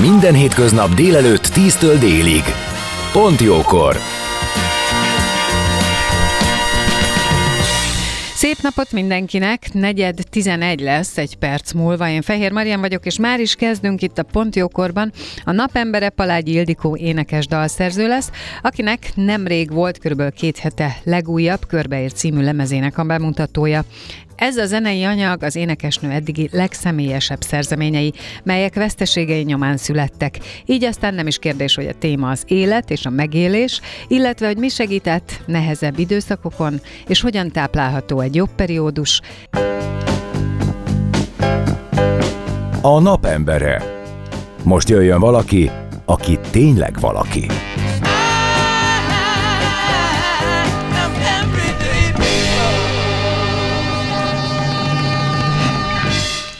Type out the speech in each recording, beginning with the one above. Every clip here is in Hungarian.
Minden hétköznap délelőtt 10-től délig. Pont jókor! Szép napot mindenkinek! Negyed 11 lesz egy perc múlva. Én Fehér Marian vagyok, és már is kezdünk itt a Pontjókorban. A napembere Palágy Ildikó énekes dalszerző lesz, akinek nemrég volt körülbelül két hete legújabb Körbeért című lemezének a bemutatója. Ez a zenei anyag az énekesnő eddigi legszemélyesebb szerzeményei, melyek veszteségei nyomán születtek. Így aztán nem is kérdés, hogy a téma az élet és a megélés, illetve hogy mi segített nehezebb időszakokon, és hogyan táplálható egy jobb periódus. A napembere. Most jöjjön valaki, aki tényleg valaki.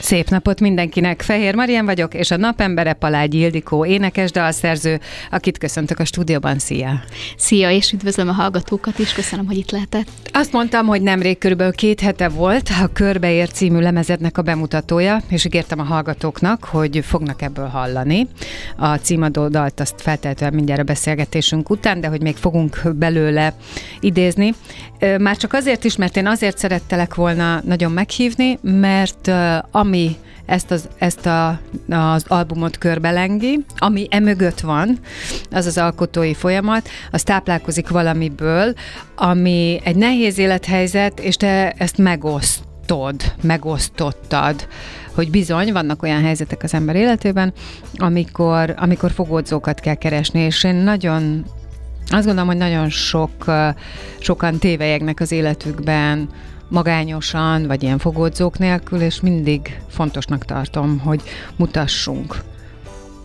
Szép napot mindenkinek! Fehér Marian vagyok, és a napembere Palágy Ildikó énekes dalszerző, akit köszöntök a stúdióban. Szia! Szia, és üdvözlöm a hallgatókat is, köszönöm, hogy itt lehetett. Azt mondtam, hogy nemrég körülbelül két hete volt a Körbeér című lemezednek a bemutatója, és ígértem a hallgatóknak, hogy fognak ebből hallani. A címadó dalt azt feltétlenül mindjárt a beszélgetésünk után, de hogy még fogunk belőle idézni. Már csak azért is, mert én azért szerettelek volna nagyon meghívni, mert ami ami ezt, az, ezt a, az albumot körbelengi, ami emögött van, az az alkotói folyamat, az táplálkozik valamiből, ami egy nehéz élethelyzet, és te ezt megosztod, megosztottad, hogy bizony vannak olyan helyzetek az ember életében, amikor, amikor fogódzókat kell keresni, és én nagyon azt gondolom, hogy nagyon sok, sokan tévejegnek az életükben, magányosan, vagy ilyen fogódzók nélkül, és mindig fontosnak tartom, hogy mutassunk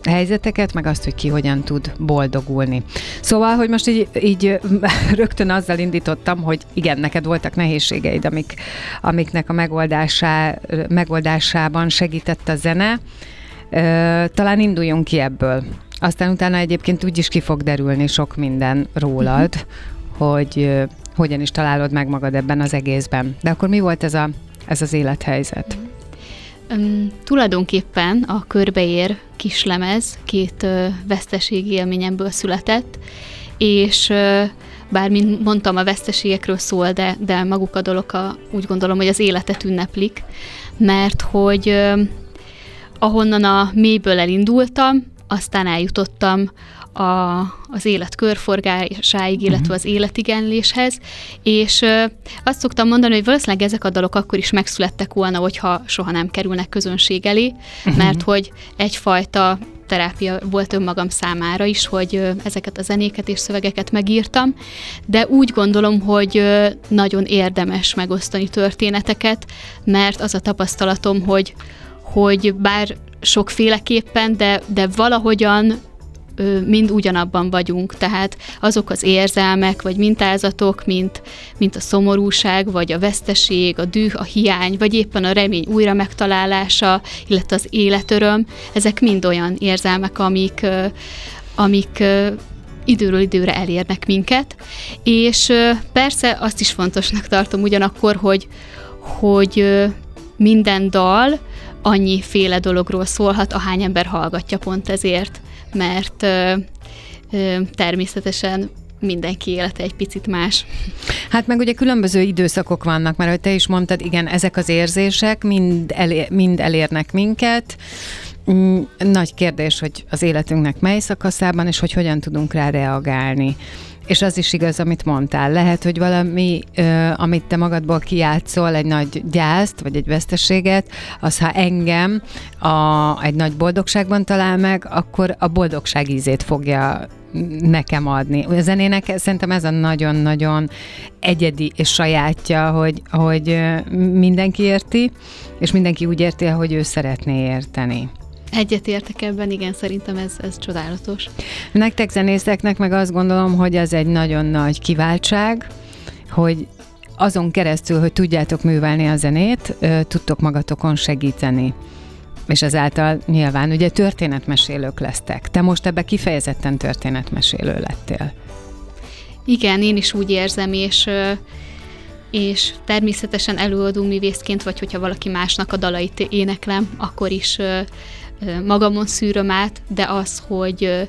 helyzeteket, meg azt, hogy ki hogyan tud boldogulni. Szóval, hogy most így, így rögtön azzal indítottam, hogy igen, neked voltak nehézségeid, amik, amiknek a megoldásá, megoldásában segített a zene. Talán induljunk ki ebből. Aztán utána egyébként úgy is ki fog derülni sok minden rólad, uh-huh. hogy hogyan is találod meg magad ebben az egészben. De akkor mi volt ez, a, ez az élethelyzet? Um, tulajdonképpen a körbeér kislemez két uh, veszteségi élményemből született, és uh, bár mint mondtam, a veszteségekről szól, de, de maguk a dolog a, úgy gondolom, hogy az életet ünneplik, mert hogy uh, ahonnan a mélyből elindultam, aztán eljutottam a, az élet körforgásáig, illetve mhm. az életigenléshez, és azt szoktam mondani, hogy valószínűleg ezek a dalok akkor is megszülettek volna, hogyha soha nem kerülnek közönség elé, uh-huh. mert hogy egyfajta terápia volt önmagam számára is, hogy ezeket a zenéket és szövegeket megírtam, de úgy gondolom, hogy nagyon érdemes megosztani történeteket, mert az a tapasztalatom, hogy, hogy bár sokféleképpen, de, de valahogyan mind ugyanabban vagyunk, tehát azok az érzelmek, vagy mintázatok, mint, mint a szomorúság, vagy a veszteség, a düh, a hiány, vagy éppen a remény újra megtalálása, illetve az életöröm, ezek mind olyan érzelmek, amik, amik időről időre elérnek minket, és persze azt is fontosnak tartom ugyanakkor, hogy, hogy minden dal féle dologról szólhat, ahány ember hallgatja pont ezért mert ö, ö, természetesen mindenki élete egy picit más. Hát meg ugye különböző időszakok vannak, mert hogy te is mondtad, igen, ezek az érzések mind, elér, mind elérnek minket. Mm, nagy kérdés, hogy az életünknek mely szakaszában, és hogy hogyan tudunk rá reagálni. És az is igaz, amit mondtál. Lehet, hogy valami, amit te magadból kijátszol, egy nagy gyászt, vagy egy veszteséget, az ha engem a, egy nagy boldogságban talál meg, akkor a boldogság ízét fogja nekem adni. A zenének szerintem ez a nagyon-nagyon egyedi és sajátja, hogy, hogy mindenki érti, és mindenki úgy érti, hogy ő szeretné érteni. Egyetértek ebben, igen, szerintem ez, ez csodálatos. Nektek zenészeknek meg azt gondolom, hogy az egy nagyon nagy kiváltság, hogy azon keresztül, hogy tudjátok művelni a zenét, tudtok magatokon segíteni. És ezáltal nyilván ugye történetmesélők lesztek. Te most ebbe kifejezetten történetmesélő lettél. Igen, én is úgy érzem, és és természetesen előadó művészként, vagy hogyha valaki másnak a dalait éneklem, akkor is magamon szűröm át, de az, hogy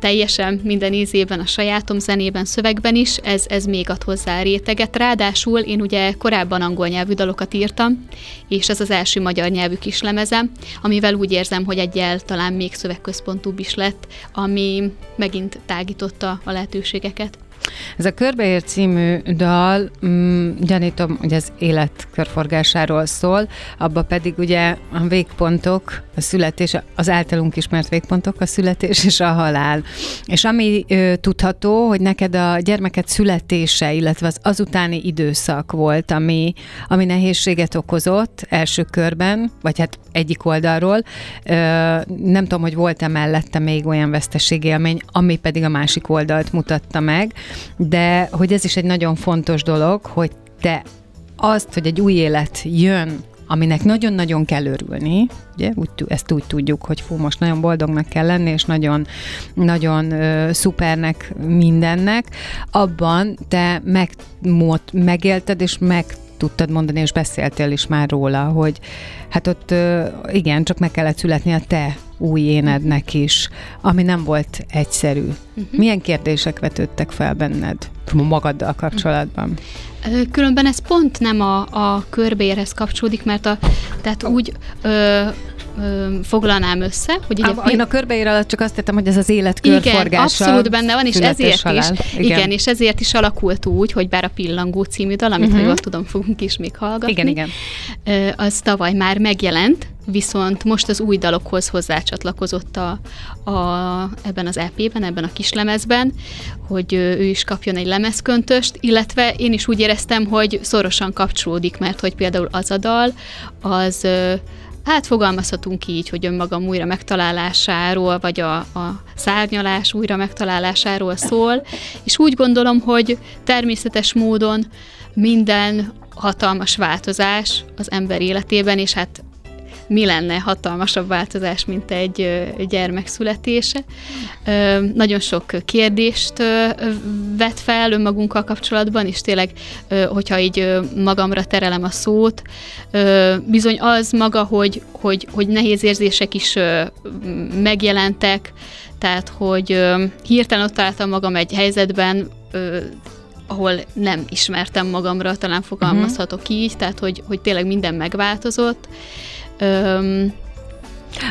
teljesen minden ízében, a sajátom zenében, szövegben is, ez, ez még ad hozzá réteget. Ráadásul én ugye korábban angol nyelvű dalokat írtam, és ez az első magyar nyelvű kislemezem, amivel úgy érzem, hogy egyel talán még szövegközpontúbb is lett, ami megint tágította a lehetőségeket. Ez a Körbeér című dal, mm, gyanítom, hogy az élet körforgásáról szól, abba pedig ugye a végpontok, a születés, az általunk ismert végpontok, a születés és a halál. És ami ö, tudható, hogy neked a gyermeket születése, illetve az azutáni időszak volt, ami, ami nehézséget okozott első körben, vagy hát egyik oldalról. Ö, nem tudom, hogy volt-e mellette még olyan veszteségélmény, ami pedig a másik oldalt mutatta meg, de hogy ez is egy nagyon fontos dolog, hogy te azt, hogy egy új élet jön, aminek nagyon-nagyon kell örülni, ugye, úgy, ezt úgy tudjuk, hogy fú, most nagyon boldognak kell lenni, és nagyon, nagyon ö, szupernek mindennek, abban te meg, megélted, és meg tudtad mondani, és beszéltél is már róla, hogy hát ott igen, csak meg kellett születni a te új énednek is, ami nem volt egyszerű. Uh-huh. Milyen kérdések vetődtek fel benned magaddal kapcsolatban? Különben ez pont nem a, a körbérhez kapcsolódik, mert a, tehát úgy ö, foglalnám össze. Hogy ugye a, én a körbeír alatt csak azt tettem, hogy ez az élet körforgása. Igen, abszolút benne van, és ezért halál. is, igen. igen. és ezért is alakult úgy, hogy bár a Pillangó című dal, amit uh-huh. ha jól tudom, fogunk is még hallgatni. Igen, igen. Az tavaly már megjelent, viszont most az új dalokhoz hozzácsatlakozott a, a, ebben az EP-ben, ebben a kislemezben, hogy ő is kapjon egy lemezköntöst, illetve én is úgy éreztem, hogy szorosan kapcsolódik, mert hogy például az a dal, az hát fogalmazhatunk így, hogy önmagam újra megtalálásáról, vagy a, a szárnyalás újra megtalálásáról szól, és úgy gondolom, hogy természetes módon minden hatalmas változás az ember életében, és hát mi lenne hatalmasabb változás, mint egy gyermek születése. Nagyon sok kérdést vet fel önmagunkkal kapcsolatban, és tényleg, hogyha így magamra terelem a szót, bizony az maga, hogy, hogy, hogy nehéz érzések is megjelentek, tehát, hogy hirtelen ott találtam magam egy helyzetben, ahol nem ismertem magamra, talán fogalmazhatok uh-huh. így, tehát hogy, hogy tényleg minden megváltozott, Öm,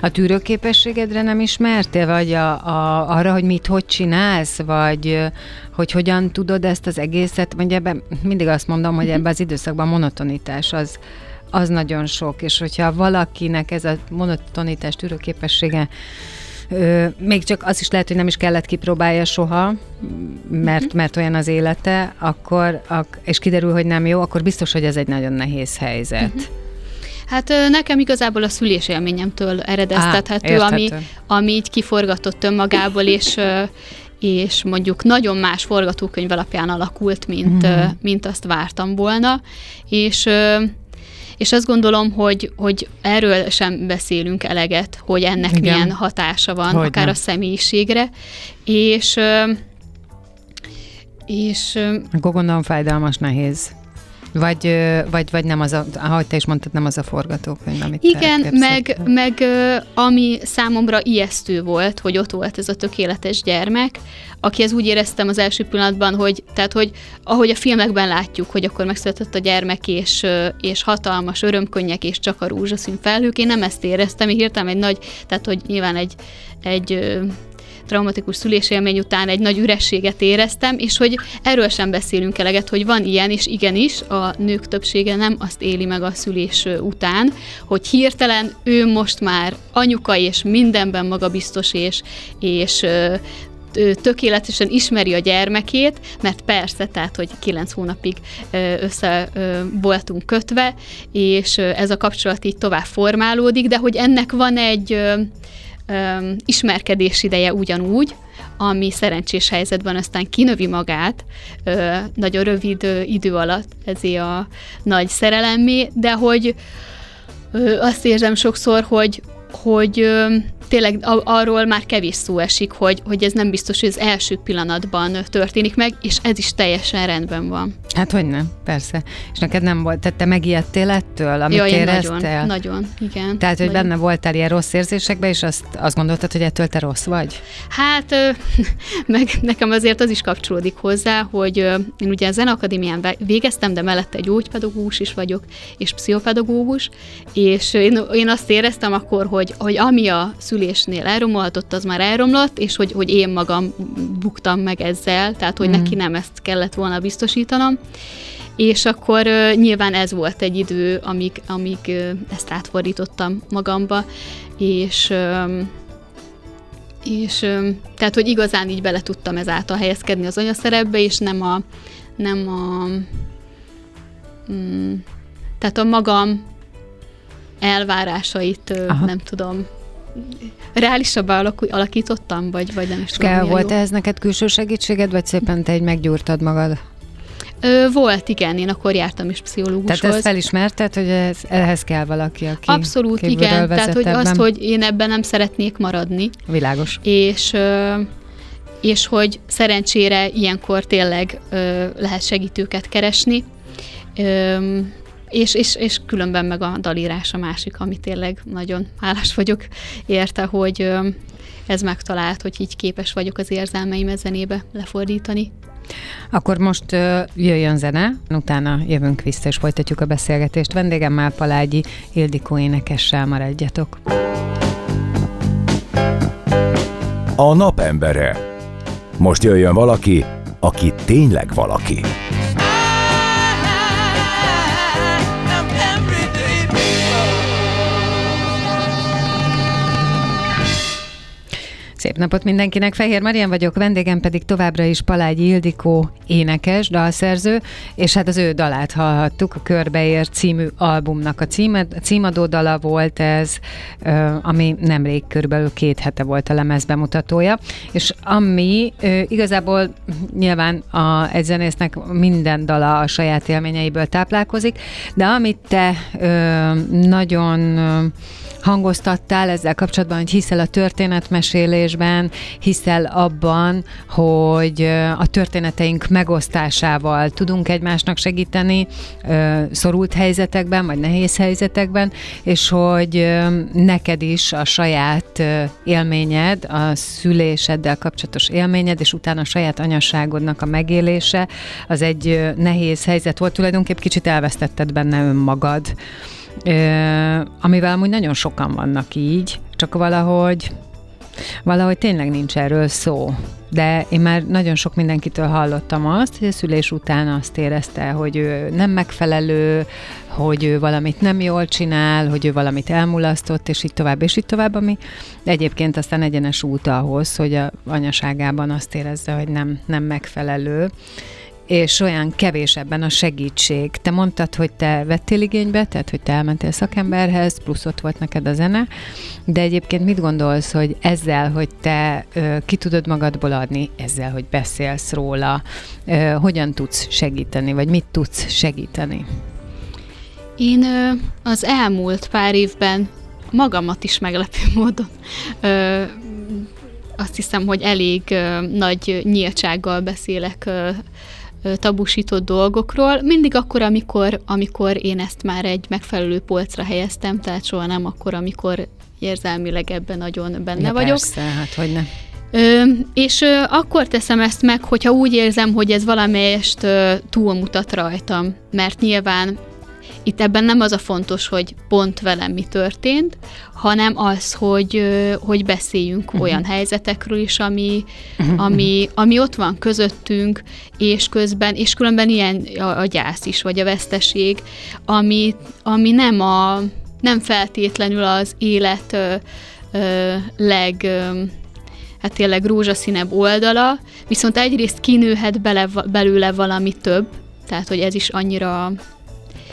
a tűrőképességedre nem ismertél, vagy a, a, arra, hogy mit hogy csinálsz, vagy hogy hogyan tudod ezt az egészet, vagy ebben mindig azt mondom, hogy ebben az időszakban monotonitás az, az nagyon sok, és hogyha valakinek ez a monotonitás tűrőképessége Ö, még csak az is lehet, hogy nem is kellett kipróbálja soha, mert, mert olyan az élete, akkor, ak, és kiderül, hogy nem jó, akkor biztos, hogy ez egy nagyon nehéz helyzet. Uh-huh. Hát nekem igazából a szülésélményemtől eredeztethető, Á, ami, ami így kiforgatott önmagából, és és mondjuk nagyon más forgatókönyv alapján alakult, mint, mm. mint azt vártam volna, és és azt gondolom, hogy, hogy erről sem beszélünk eleget, hogy ennek Igen. milyen hatása van, Hogyne. akár a személyiségre, és és... Akkor gondolom fájdalmas, nehéz. Vagy, vagy, vagy nem az a, ahogy te is mondtad, nem az a forgatókönyv, amit Igen, meg, meg ami számomra ijesztő volt, hogy ott volt ez a tökéletes gyermek, aki ez úgy éreztem az első pillanatban, hogy, tehát, hogy ahogy a filmekben látjuk, hogy akkor megszületett a gyermek, és, és hatalmas örömkönnyek, és csak a rózsaszín felhők, én nem ezt éreztem, én hirtelen egy nagy, tehát, hogy nyilván egy, egy traumatikus szülésélmény után egy nagy ürességet éreztem, és hogy erről sem beszélünk eleget, hogy van ilyen, és igenis, a nők többsége nem azt éli meg a szülés után, hogy hirtelen ő most már anyuka, és mindenben magabiztos, és, és tökéletesen ismeri a gyermekét, mert persze, tehát, hogy kilenc hónapig össze voltunk kötve, és ez a kapcsolat így tovább formálódik, de hogy ennek van egy ismerkedés ideje ugyanúgy, ami szerencsés helyzetben aztán kinövi magát ö, nagyon rövid ö, idő alatt ezé a nagy szerelemmé, de hogy ö, azt érzem sokszor, hogy, hogy ö, tényleg arról már kevés szó esik, hogy, hogy ez nem biztos, hogy az első pillanatban történik meg, és ez is teljesen rendben van. Hát hogy nem, persze. És neked nem volt, tehát te megijedtél ettől, amit Jaj, éreztél? Nagyon, nagyon, igen. Tehát, hogy nagyon. benne voltál ilyen rossz érzésekbe, és azt, azt gondoltad, hogy ettől te rossz vagy? Hát, meg nekem azért az is kapcsolódik hozzá, hogy én ugye a Zenakadémián végeztem, de mellette egy gyógypedagógus is vagyok, és pszichopedagógus, és én, én azt éreztem akkor, hogy, hogy ami a szülésnél elromolhatott, az már elromlott, és hogy, hogy én magam buktam meg ezzel, tehát hogy mm. neki nem ezt kellett volna biztosítanom. És akkor uh, nyilván ez volt egy idő, amíg, amíg uh, ezt átfordítottam magamba, és um, és um, tehát, hogy igazán így bele tudtam ezáltal helyezkedni az anyaszerepbe, és nem a nem a um, tehát a magam elvárásait, Aha. nem tudom, reálisabbá alakítottam, vagy, vagy nem is tudom. Kell, volt ez neked külső segítséged, vagy szépen te egy meggyúrtad magad? Ö, volt, igen, én akkor jártam is pszichológushoz. Tehát ezt felismerted, hogy ez, ehhez kell valaki, aki Abszolút, igen. Tehát, hogy azt, hogy én ebben nem szeretnék maradni. Világos. És és hogy szerencsére ilyenkor tényleg lehet segítőket keresni. És, és, és különben meg a dalírás a másik, ami tényleg nagyon hálás vagyok érte, hogy ez megtalált, hogy így képes vagyok az érzelmeim zenébe lefordítani. Akkor most jöjjön zene, utána jövünk vissza és folytatjuk a beszélgetést. Vendégemmel Palágyi Ildikó énekessel maradjatok. A napembere. Most jöjjön valaki, aki tényleg valaki. Szép napot mindenkinek, Fehér Marian vagyok, vendégem pedig továbbra is Palágyi Ildikó énekes, dalszerző, és hát az ő dalát hallhattuk, a Körbeér című albumnak a, címe, a címadó dala volt ez, ami nemrég körülbelül két hete volt a lemez bemutatója, és ami igazából nyilván a, egy zenésznek minden dala a saját élményeiből táplálkozik, de amit te nagyon hangoztattál ezzel kapcsolatban, hogy hiszel a történetmesélésben, hiszel abban, hogy a történeteink megosztásával tudunk egymásnak segíteni szorult helyzetekben, vagy nehéz helyzetekben, és hogy neked is a saját élményed, a szüléseddel kapcsolatos élményed, és utána a saját anyaságodnak a megélése, az egy nehéz helyzet volt. Tulajdonképp kicsit elvesztetted benne önmagad amivel amúgy nagyon sokan vannak így, csak valahogy valahogy tényleg nincs erről szó. De én már nagyon sok mindenkitől hallottam azt, hogy a szülés után azt érezte, hogy ő nem megfelelő, hogy ő valamit nem jól csinál, hogy ő valamit elmulasztott, és így tovább, és így tovább, ami egyébként aztán egyenes út ahhoz, hogy a anyaságában azt érezze, hogy nem, nem megfelelő és olyan kevés ebben a segítség. Te mondtad, hogy te vettél igénybe, tehát hogy te elmentél szakemberhez, plusz ott volt neked a zene, de egyébként mit gondolsz, hogy ezzel, hogy te ö, ki tudod magadból adni, ezzel, hogy beszélsz róla, ö, hogyan tudsz segíteni, vagy mit tudsz segíteni? Én ö, az elmúlt pár évben magamat is meglepő módon ö, azt hiszem, hogy elég ö, nagy nyíltsággal beszélek ö, tabusított dolgokról, mindig akkor, amikor, amikor én ezt már egy megfelelő polcra helyeztem, tehát soha nem akkor, amikor érzelmileg ebben nagyon benne ja, vagyok. Persze, hát hogy ne. Ö, és ö, akkor teszem ezt meg, hogyha úgy érzem, hogy ez valamelyest ö, túlmutat rajtam, mert nyilván itt ebben nem az a fontos, hogy pont velem mi történt, hanem az, hogy, hogy beszéljünk uh-huh. olyan helyzetekről is, ami, uh-huh. ami, ami ott van közöttünk, és közben, és különben ilyen a, a gyász is, vagy a veszteség, ami, ami nem, a, nem feltétlenül az élet ö, ö, leg... Ö, hát tényleg rózsaszínebb oldala, viszont egyrészt kinőhet bele, belőle valami több, tehát hogy ez is annyira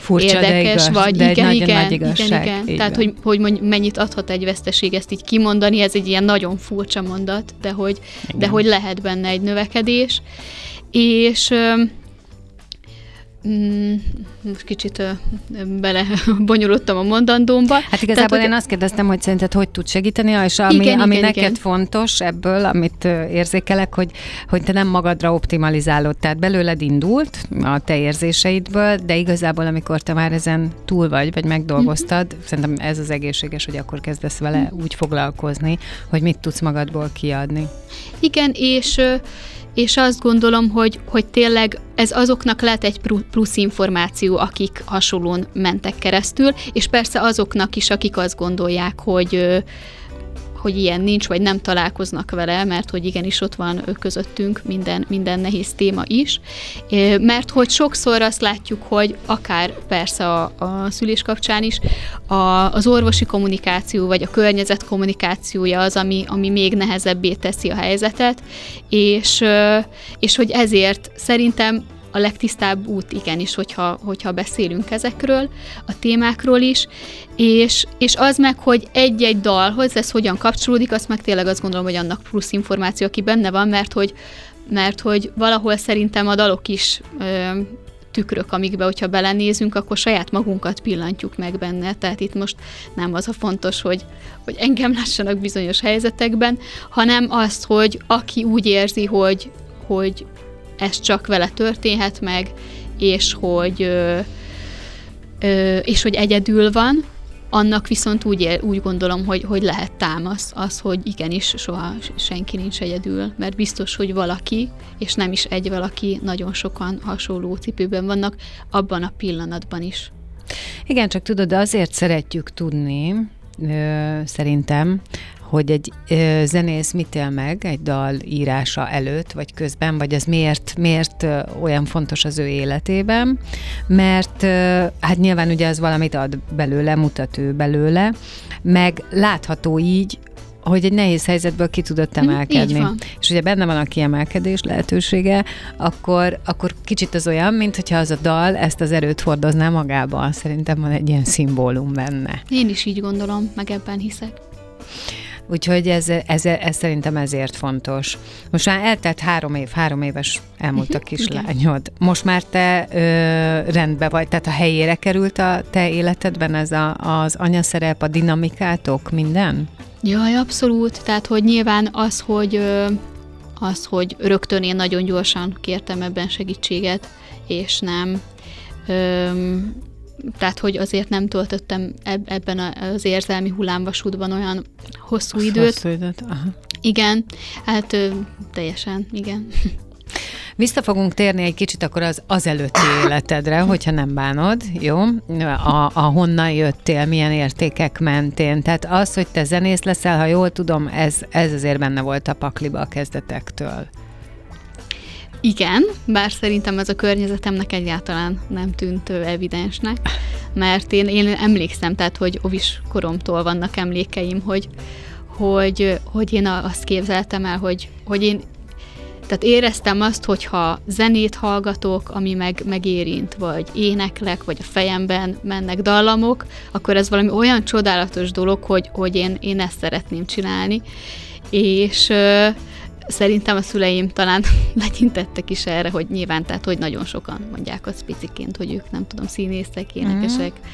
Furcsa, érdekes, de igaz, vagy de igen, igen, nagy igen, igazság. igen. Így Tehát, van. hogy, hogy mondj, mennyit adhat egy veszteség, ezt így kimondani, ez egy ilyen nagyon furcsa mondat, de hogy, de hogy lehet benne egy növekedés. És mm, most kicsit ö, bele bonyolultam a mondandómba. Hát igazából Tehát, én azt kérdeztem, hogy szerinted hogy tud segíteni, és ami, Igen, ami igen, neked igen. fontos ebből, amit érzékelek, hogy, hogy te nem magadra optimalizálod, tehát belőled indult a te érzéseidből, de igazából amikor te már ezen túl vagy, vagy megdolgoztad, Mhm. szerintem ez az egészséges, hogy akkor kezdesz vele úgy foglalkozni, hogy mit tudsz magadból kiadni. Igen, és, és azt gondolom, hogy, hogy tényleg ez azoknak lehet egy plusz információ, akik hasonlón mentek keresztül, és persze azoknak is, akik azt gondolják, hogy hogy ilyen nincs, vagy nem találkoznak vele, mert hogy igenis ott van közöttünk minden, minden nehéz téma is. Mert hogy sokszor azt látjuk, hogy akár persze a, a szülés kapcsán is, a, az orvosi kommunikáció, vagy a környezet kommunikációja az, ami, ami még nehezebbé teszi a helyzetet, és, és hogy ezért szerintem a legtisztább út igenis, hogyha, hogyha beszélünk ezekről, a témákról is, és, és az meg, hogy egy-egy dalhoz ez hogyan kapcsolódik, azt meg tényleg azt gondolom, hogy annak plusz információ, aki benne van, mert hogy, mert hogy valahol szerintem a dalok is ö, tükrök, amikbe, hogyha belenézünk, akkor saját magunkat pillantjuk meg benne. Tehát itt most nem az a fontos, hogy, hogy engem lássanak bizonyos helyzetekben, hanem azt, hogy aki úgy érzi, hogy, hogy ez csak vele történhet meg, és hogy, ö, ö, és hogy egyedül van, annak viszont úgy, úgy gondolom, hogy, hogy lehet támasz az, hogy igenis soha senki nincs egyedül, mert biztos, hogy valaki, és nem is egy valaki, nagyon sokan hasonló cipőben vannak, abban a pillanatban is. Igen, csak tudod, azért szeretjük tudni, ö, szerintem, hogy egy ö, zenész mit él meg egy dal írása előtt, vagy közben, vagy ez miért, miért ö, olyan fontos az ő életében, mert ö, hát nyilván ugye az valamit ad belőle, mutat ő belőle, meg látható így, hogy egy nehéz helyzetből ki tudott Mhm, emelkedni. És ugye benne van a kiemelkedés lehetősége, akkor, akkor kicsit az olyan, mint hogyha az a dal ezt az erőt hordozná magába. Szerintem van egy ilyen szimbólum benne. Én is így gondolom, meg ebben hiszek. Úgyhogy ez, ez, ez szerintem ezért fontos. Most már eltelt három év, három éves elmúlt a kislányod. Most már te ö, rendben vagy, tehát a helyére került a te életedben ez a, az anyaszerep, a dinamikátok, minden? Jaj, abszolút. Tehát, hogy nyilván az, hogy ö, az, hogy rögtön én nagyon gyorsan kértem ebben segítséget, és nem öm, tehát, hogy azért nem töltöttem eb- ebben az érzelmi hullámvasútban olyan hosszú időt. Hosszú időt. Aha. Igen, hát ö, teljesen, igen. Vissza fogunk térni egy kicsit akkor az, az előtti életedre, hogyha nem bánod, jó? A, a honnan jöttél, milyen értékek mentén. Tehát az, hogy te zenész leszel, ha jól tudom, ez, ez azért benne volt a pakliba a kezdetektől. Igen, bár szerintem ez a környezetemnek egyáltalán nem tűnt evidensnek, mert én, én emlékszem, tehát hogy ovis koromtól vannak emlékeim, hogy, hogy, hogy én azt képzeltem el, hogy, hogy én tehát éreztem azt, hogyha zenét hallgatok, ami meg, megérint, vagy éneklek, vagy a fejemben mennek dallamok, akkor ez valami olyan csodálatos dolog, hogy, hogy én, én ezt szeretném csinálni. És szerintem a szüleim talán legyintettek is erre, hogy nyilván, tehát hogy nagyon sokan mondják azt piciként, hogy ők nem tudom, színészek, énekesek, ö,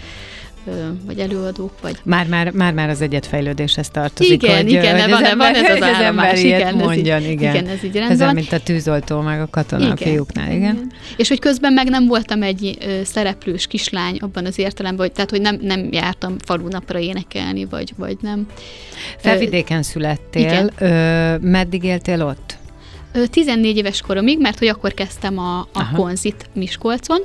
vagy előadók, vagy Már, már, már, már az egyetfejlődéshez tartozik. igen, hogy, igen, hogy van, az van ez az hogy állomás, igen, ez mondjon, így, igen. igen, ez így rendben Ez mint a tűzoltó, meg a katona a fiúknál, igen. És hogy közben meg nem voltam egy ö, szereplős kislány abban az értelemben, hogy, tehát hogy nem, nem jártam falunapra énekelni, vagy, vagy nem. Felvidéken születtél, igen. Ö, meddig éltél ott? Ö, 14 éves koromig, mert hogy akkor kezdtem a, a Aha. konzit Miskolcon.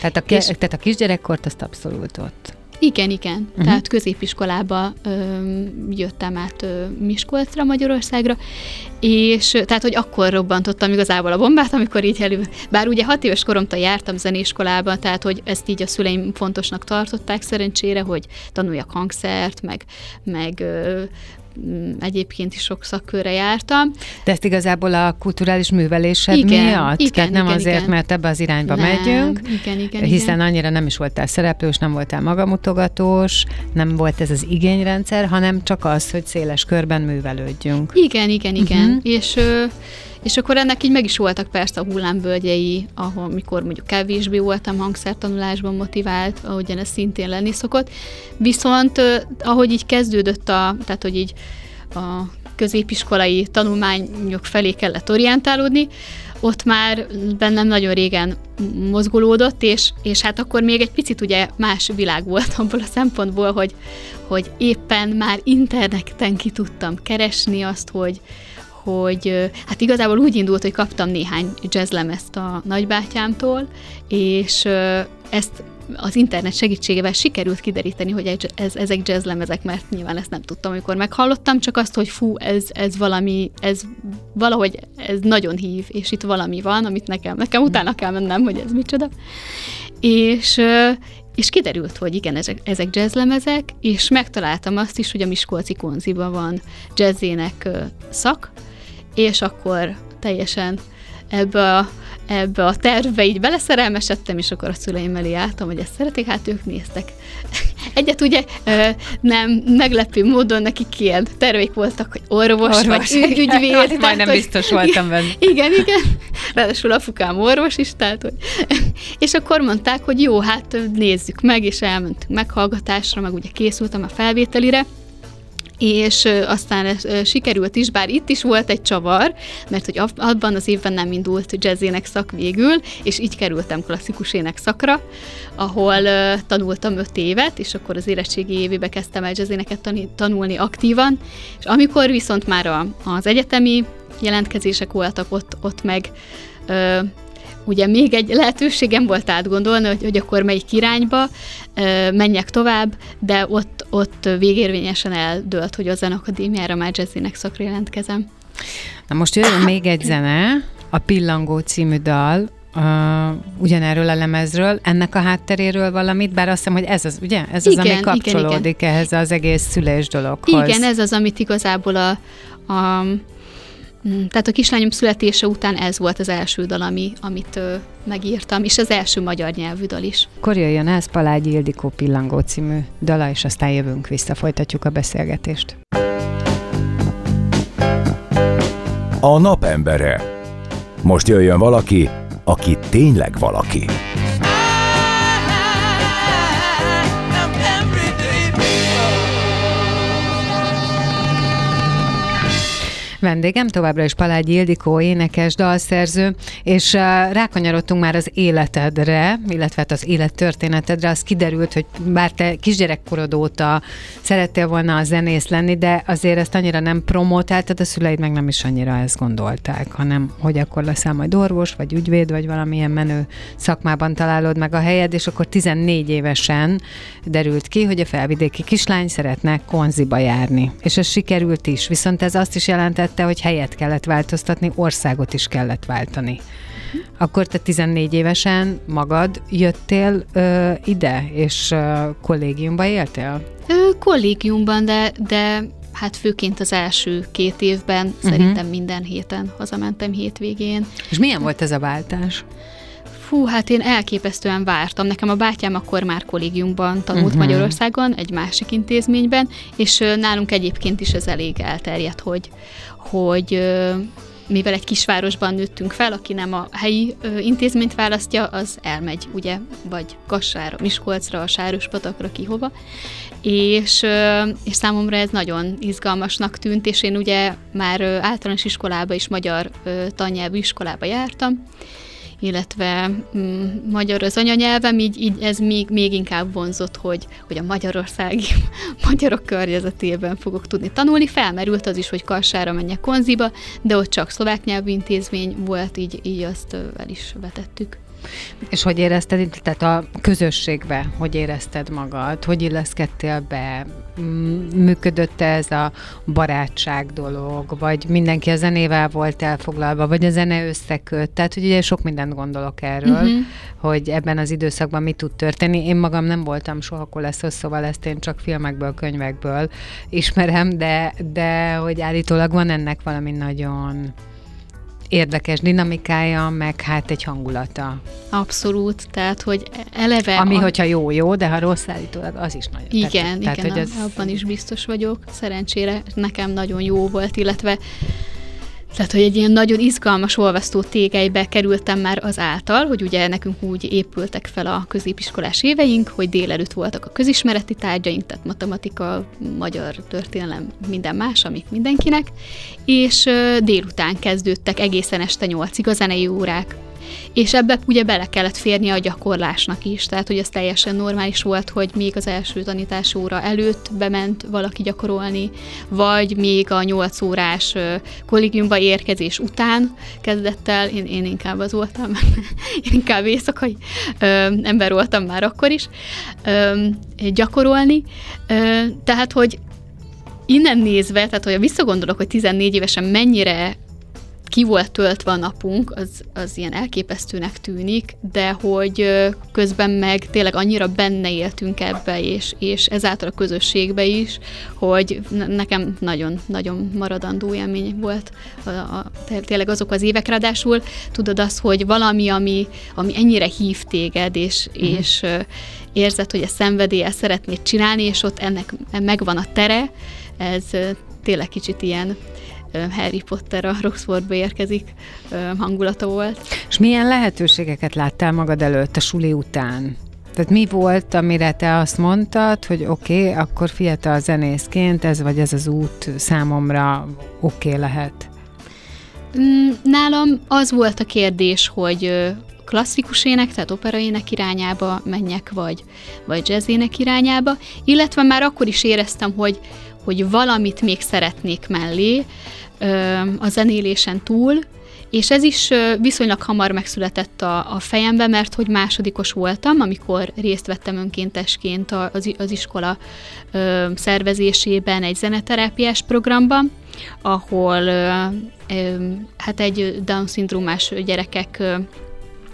Tehát a, És- tehát a kisgyerekkort azt abszolút ott. Igen, igen. Uh-huh. Tehát középiskolába ö, jöttem át ö, Miskolcra, Magyarországra, és tehát, hogy akkor robbantottam igazából a bombát, amikor így elő... Bár ugye hat éves koromtól jártam zenéiskolába, tehát, hogy ezt így a szüleim fontosnak tartották szerencsére, hogy tanuljak hangszert, meg, meg ö, egyébként is sok szakkörre jártam. De ezt igazából a kulturális művelésed Igen, miatt? igen, Tehát nem igen, azért, igen. mert ebbe az irányba Nem, megyünk, igen, igen, hiszen igen. annyira nem is voltál szereplős, nem voltál magamutogatós, nem volt ez az igényrendszer, hanem csak az, hogy széles körben művelődjünk. Igen, igen, igen. Uh-huh. És, ö, és akkor ennek így meg is voltak persze a hullámvölgyei, ahol mikor mondjuk kevésbé voltam hangszertanulásban motivált, ahogyan ez szintén lenni szokott. Viszont ahogy így kezdődött a, tehát hogy így a középiskolai tanulmányok felé kellett orientálódni, ott már bennem nagyon régen mozgolódott, és, és hát akkor még egy picit ugye más világ volt abból a szempontból, hogy, hogy éppen már interneten ki tudtam keresni azt, hogy, hogy hát igazából úgy indult, hogy kaptam néhány jazzlemezt a nagybátyámtól, és ezt az internet segítségével sikerült kideríteni, hogy ez, ezek jazzlemezek, mert nyilván ezt nem tudtam, amikor meghallottam, csak azt, hogy fú, ez, ez valami, ez valahogy ez nagyon hív, és itt valami van, amit nekem, nekem utána kell mennem, hogy ez micsoda. És, és kiderült, hogy igen, ezek, ezek jazzlemezek, és megtaláltam azt is, hogy a Miskolci Konziban van jazzének szak, és akkor teljesen ebbe a, ebbe a tervbe így beleszerelmesedtem, és akkor a szüleim elé álltam, hogy ezt szeretik, hát ők néztek. Egyet ugye nem meglepő módon nekik ilyen terveik voltak, hogy orvos, orvos vagy ügy, ügyvéd. tehát, Majdnem hogy- biztos voltam benne. igen, igen. Ráadásul apukám orvos is, tehát, hogy... És akkor mondták, hogy jó, hát nézzük meg, és elmentünk meghallgatásra, meg ugye készültem a felvételire, és aztán ez, sikerült is, bár itt is volt egy csavar, mert hogy ab- abban az évben nem indult jazzének szak végül, és így kerültem klasszikus ének szakra, ahol tanultam öt évet, és akkor az érettségi évébe kezdtem el jazzéneket tani- tanulni aktívan, és amikor viszont már a, az egyetemi jelentkezések voltak, ott, ott meg ugye még egy lehetőségem volt átgondolni, hogy, hogy akkor melyik irányba menjek tovább, de ott, ott végérvényesen eldőlt, hogy a Zenakadémiára már jazzének szakra jelentkezem. Na most jöjjön még egy zene, a Pillangó című dal, Uh, ugyanerről a lemezről, ennek a hátteréről valamit, bár azt hiszem, hogy ez az, ugye? Ez az, Igen, ami igen, kapcsolódik ehhez az egész szülés dologhoz. Igen, ez az, amit igazából a, a tehát a kislányom születése után ez volt az első dal, ami, amit ö, megírtam, és az első magyar nyelvű dal is. Akkor jöjjön ez Palágyi Ildikó Pillangó című dala, és aztán jövünk vissza, folytatjuk a beszélgetést. A napembere. Most jöjjön valaki, aki tényleg valaki. Vendégem továbbra is Palágyi Ildikó, énekes, dalszerző, és uh, rákanyarodtunk már az életedre, illetve hát az élettörténetedre, az kiderült, hogy bár te kisgyerekkorod óta szerettél volna a zenész lenni, de azért ezt annyira nem promotáltad, a szüleid meg nem is annyira ezt gondolták, hanem hogy akkor leszel majd orvos, vagy ügyvéd, vagy valamilyen menő szakmában találod meg a helyed, és akkor 14 évesen derült ki, hogy a felvidéki kislány szeretne konziba járni. És ez sikerült is, viszont ez azt is jelentette, hogy helyet kellett változtatni, országot is kellett váltani. Akkor te 14 évesen magad jöttél ö, ide, és ö, kollégiumba éltél? Ö, kollégiumban, de, de hát főként az első két évben uh-huh. szerintem minden héten hazamentem hétvégén. És milyen volt ez a váltás? Fú, hát én elképesztően vártam. Nekem a bátyám akkor már kollégiumban tanult uh-huh. Magyarországon, egy másik intézményben, és nálunk egyébként is ez elég elterjedt, hogy, hogy mivel egy kisvárosban nőttünk fel, aki nem a helyi ö, intézményt választja, az elmegy, ugye, vagy Kassára, Miskolcra, a Sárospatakra, ki hova. És, ö, és számomra ez nagyon izgalmasnak tűnt, és én ugye már ö, általános iskolába is magyar ö, tannyelvű iskolába jártam, illetve mm, magyar az anyanyelvem, így, így ez még, még inkább vonzott, hogy, hogy a magyarországi magyarok környezetében fogok tudni tanulni. Felmerült az is, hogy Kassára menjek konziba, de ott csak szlovák nyelvű intézmény volt, így, így azt el is vetettük. És hogy érezted, tehát a közösségbe, hogy érezted magad, hogy illeszkedtél be, működött -e ez a barátság dolog, vagy mindenki a zenével volt elfoglalva, vagy a zene összeköt, tehát hogy ugye sok gondolok erről, uh-huh. hogy ebben az időszakban mi tud történni. Én magam nem voltam soha koleszos, szóval ezt én csak filmekből, könyvekből ismerem, de, de hogy állítólag van ennek valami nagyon érdekes dinamikája, meg hát egy hangulata. Abszolút, tehát hogy eleve... Ami, a... hogyha jó, jó, de ha rossz állítólag, az is nagyon. Igen, tehát, igen, tehát, hogy az... abban is biztos vagyok. Szerencsére nekem nagyon jó volt, illetve tehát, hogy egy ilyen nagyon izgalmas olvasztó tégelybe kerültem már az által, hogy ugye nekünk úgy épültek fel a középiskolás éveink, hogy délelőtt voltak a közismereti tárgyaink, tehát matematika, magyar történelem, minden más, amik mindenkinek, és délután kezdődtek egészen este nyolcig a zenei órák és ebbe ugye bele kellett férni a gyakorlásnak is, tehát hogy ez teljesen normális volt, hogy még az első tanítás óra előtt bement valaki gyakorolni, vagy még a 8 órás kollégiumba érkezés után kezdett el, én, én inkább az voltam, én inkább éjszakai ö, ember voltam már akkor is, ö, gyakorolni, ö, tehát hogy innen nézve, tehát hogy visszagondolok, hogy 14 évesen mennyire ki volt töltve a napunk, az, az ilyen elképesztőnek tűnik, de hogy közben meg tényleg annyira benne éltünk ebbe, és, és ezáltal a közösségbe is, hogy nekem nagyon-nagyon maradandó élmény volt a, a, tényleg azok az évek, ráadásul tudod azt, hogy valami, ami, ami ennyire hív téged, és, uh-huh. és érzed, hogy a szenvedéllyel szeretnéd csinálni, és ott ennek megvan a tere, ez tényleg kicsit ilyen Harry Potter a Roxfordba érkezik hangulata volt. És milyen lehetőségeket láttál magad előtt a suli után? Tehát mi volt, amire te azt mondtad, hogy oké, okay, akkor fiatal zenészként ez vagy ez az út számomra oké okay lehet? Mm, nálam az volt a kérdés, hogy klasszikus ének, tehát operaének irányába menjek, vagy, vagy jazzének irányába, illetve már akkor is éreztem, hogy, hogy valamit még szeretnék mellé, a zenélésen túl, és ez is viszonylag hamar megszületett a, a fejembe, mert hogy másodikos voltam, amikor részt vettem önkéntesként az, az iskola ö, szervezésében egy zeneterápiás programban, ahol ö, ö, hát egy Down-szindrómás gyerekek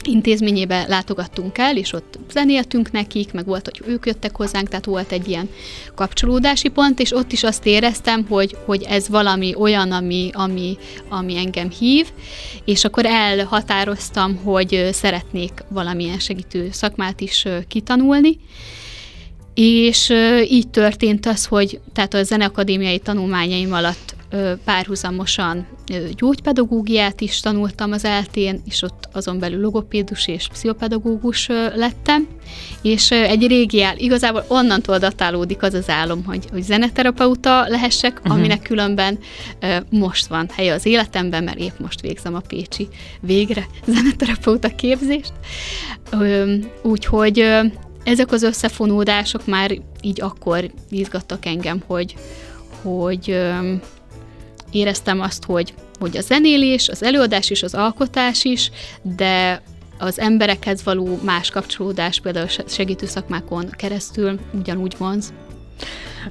intézményébe látogattunk el, és ott zenéltünk nekik, meg volt, hogy ők jöttek hozzánk, tehát volt egy ilyen kapcsolódási pont, és ott is azt éreztem, hogy, hogy ez valami olyan, ami, ami, ami engem hív, és akkor elhatároztam, hogy szeretnék valamilyen segítő szakmát is kitanulni, és így történt az, hogy tehát a zeneakadémiai tanulmányaim alatt párhuzamosan gyógypedagógiát is tanultam az eltén, és ott azon belül logopédus és pszichopedagógus lettem, és egy régi áll, igazából onnantól datálódik az az álom, hogy, hogy zeneterapeuta lehessek, uh-huh. aminek különben most van helye az életemben, mert épp most végzem a Pécsi végre zeneterapeuta képzést. Úgyhogy ezek az összefonódások már így akkor izgattak engem, hogy, hogy éreztem azt, hogy, hogy a zenélés, az előadás is, az alkotás is, de az emberekhez való más kapcsolódás, például segítő szakmákon keresztül ugyanúgy vonz.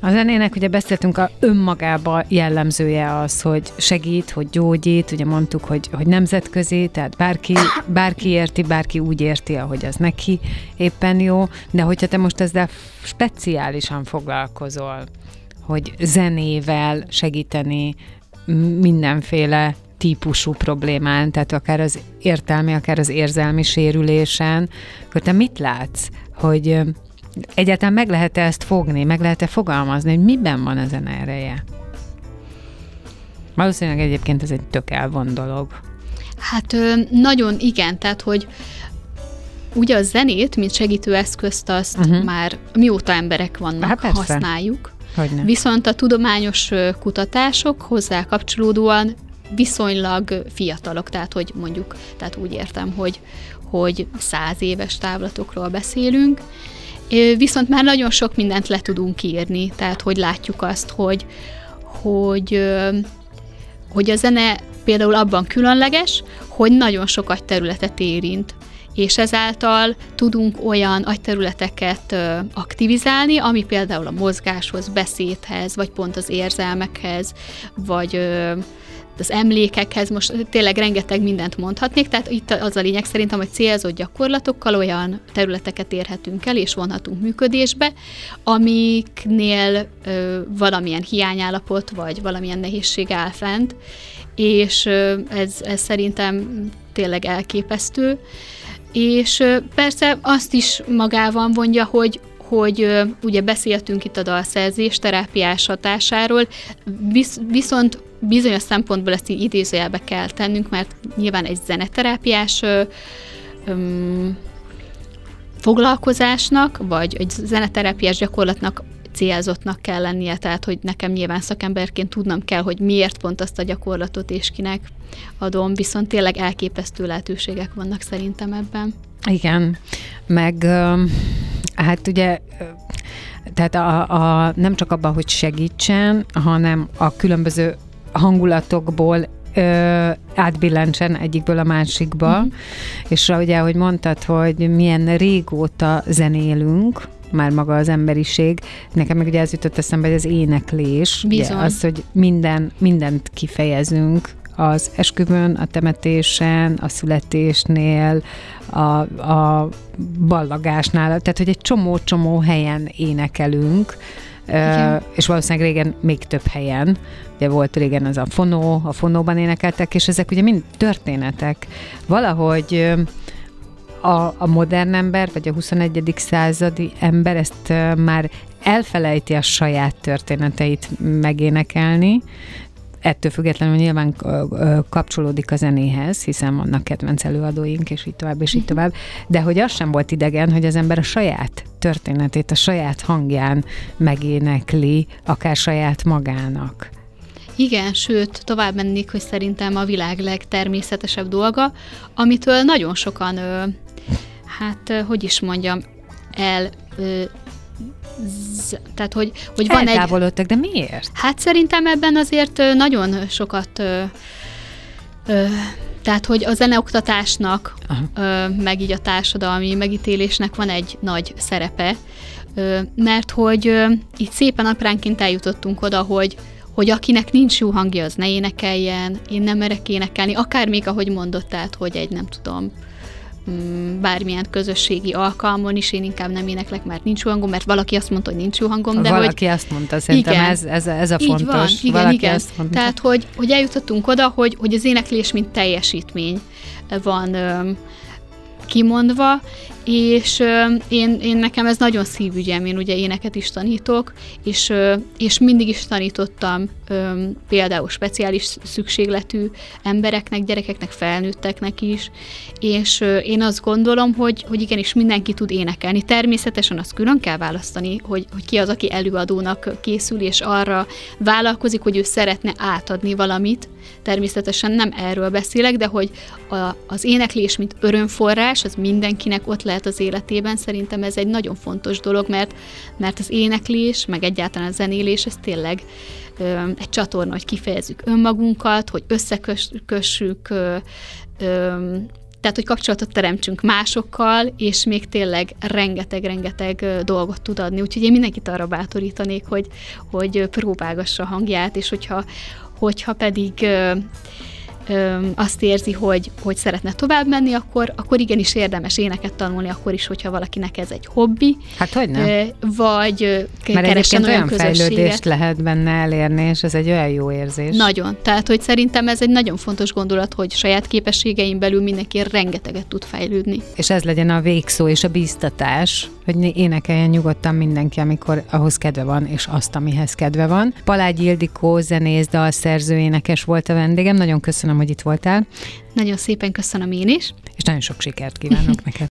A zenének ugye beszéltünk a önmagába jellemzője az, hogy segít, hogy gyógyít, ugye mondtuk, hogy, hogy nemzetközi, tehát bárki, bárki érti, bárki úgy érti, ahogy az neki éppen jó, de hogyha te most ezzel speciálisan foglalkozol, hogy zenével segíteni mindenféle típusú problémán, tehát akár az értelmi, akár az érzelmi sérülésen, akkor te mit látsz, hogy egyáltalán meg lehet-e ezt fogni, meg lehet-e fogalmazni, hogy miben van ezen ereje? Valószínűleg egyébként ez egy tök elvon dolog. Hát nagyon igen, tehát hogy ugye a zenét, mint segítőeszközt, azt uh-huh. már mióta emberek vannak, hát használjuk. Hogyne. Viszont a tudományos kutatások hozzá kapcsolódóan viszonylag fiatalok, tehát hogy mondjuk, tehát úgy értem, hogy, hogy száz éves távlatokról beszélünk, viszont már nagyon sok mindent le tudunk írni, tehát hogy látjuk azt, hogy, hogy, hogy a zene például abban különleges, hogy nagyon sokat területet érint és ezáltal tudunk olyan agyterületeket aktivizálni, ami például a mozgáshoz, beszédhez, vagy pont az érzelmekhez, vagy az emlékekhez, most tényleg rengeteg mindent mondhatnék, tehát itt az a lényeg szerintem, hogy célzott gyakorlatokkal olyan területeket érhetünk el, és vonhatunk működésbe, amiknél ö, valamilyen hiányállapot, vagy valamilyen nehézség áll fent, és ö, ez, ez szerintem tényleg elképesztő. És persze azt is magával vonja, hogy hogy ugye beszéltünk itt a dalszerzés terápiás hatásáról, visz, viszont bizonyos szempontból ezt így idézőjelbe kell tennünk, mert nyilván egy zeneterápiás ö, ö, foglalkozásnak, vagy egy zeneterápiás gyakorlatnak célzottnak kell lennie, tehát hogy nekem nyilván szakemberként tudnom kell, hogy miért pont azt a gyakorlatot és kinek adom, viszont tényleg elképesztő lehetőségek vannak szerintem ebben. Igen, meg hát ugye tehát a, a, nem csak abban, hogy segítsen, hanem a különböző hangulatokból ö, átbillentsen egyikből a másikba, mm. és ugye, ahogy mondtad, hogy milyen régóta zenélünk, már maga az emberiség. Nekem meg ugye ez jutott eszembe, hogy az éneklés, ugye, az, hogy minden, mindent kifejezünk, az esküvőn, a temetésen, a születésnél, a, a ballagásnál, tehát hogy egy csomó-csomó helyen énekelünk, igen. és valószínűleg régen még több helyen. Ugye volt régen az a fonó, a fonóban énekeltek, és ezek ugye mind történetek. Valahogy a, a modern ember, vagy a 21. századi ember ezt már elfelejti a saját történeteit megénekelni, ettől függetlenül nyilván kapcsolódik a zenéhez, hiszen vannak kedvenc előadóink, és így tovább, és így mhm. tovább, de hogy az sem volt idegen, hogy az ember a saját történetét, a saját hangján megénekli, akár saját magának. Igen, sőt, tovább mennék, hogy szerintem a világ legtermészetesebb dolga, amitől nagyon sokan, ö, hát, hogy is mondjam, el ö, tehát hogy, hogy van egy... de miért? Hát szerintem ebben azért nagyon sokat ö, ö, tehát, hogy a zeneoktatásnak, ö, meg így a társadalmi megítélésnek van egy nagy szerepe, ö, mert hogy ö, így szépen apránként eljutottunk oda, hogy hogy akinek nincs jó hangja, az ne énekeljen, én nem merek énekelni, akár még ahogy mondott, tehát, hogy egy nem tudom, bármilyen közösségi alkalmon is én inkább nem éneklek, mert nincs jó hangom, mert valaki azt mondta, hogy nincs jó hangom. De valaki hogy, azt mondta, szerintem igen, ez, ez, ez a fontos. Van, igen, valaki igen. Azt mondta. Tehát, hogy, hogy eljutottunk oda, hogy, hogy az éneklés mint teljesítmény van kimondva, és én, én nekem ez nagyon szívügyem, én ugye éneket is tanítok, és, és mindig is tanítottam például speciális szükségletű embereknek, gyerekeknek, felnőtteknek is, és én azt gondolom, hogy, hogy igenis mindenki tud énekelni. Természetesen azt külön kell választani, hogy, hogy ki az, aki előadónak készül, és arra vállalkozik, hogy ő szeretne átadni valamit. Természetesen nem erről beszélek, de hogy a, az éneklés, mint örömforrás, az mindenkinek ott lehet az életében. Szerintem ez egy nagyon fontos dolog, mert, mert az éneklés, meg egyáltalán a zenélés, ez tényleg ö, egy csatorna, hogy kifejezzük önmagunkat, hogy összekössük, tehát, hogy kapcsolatot teremtsünk másokkal, és még tényleg rengeteg-rengeteg dolgot tud adni. Úgyhogy én mindenkit arra bátorítanék, hogy, hogy próbálgassa a hangját, és hogyha, hogyha pedig azt érzi, hogy, hogy szeretne tovább menni, akkor, akkor igenis érdemes éneket tanulni, akkor is, hogyha valakinek ez egy hobbi. Hát hogy nem? Ö, vagy Mert keressen olyan, olyan fejlődést lehet benne elérni, és ez egy olyan jó érzés. Nagyon. Tehát, hogy szerintem ez egy nagyon fontos gondolat, hogy saját képességeim belül mindenki rengeteget tud fejlődni. És ez legyen a végszó és a bíztatás, hogy énekeljen nyugodtan mindenki, amikor ahhoz kedve van, és azt, amihez kedve van. Palágy Ildikó, zenész, dalszerző, énekes volt a vendégem. Nagyon köszönöm, hogy itt voltál. Nagyon szépen köszönöm én is. És nagyon sok sikert kívánok neked.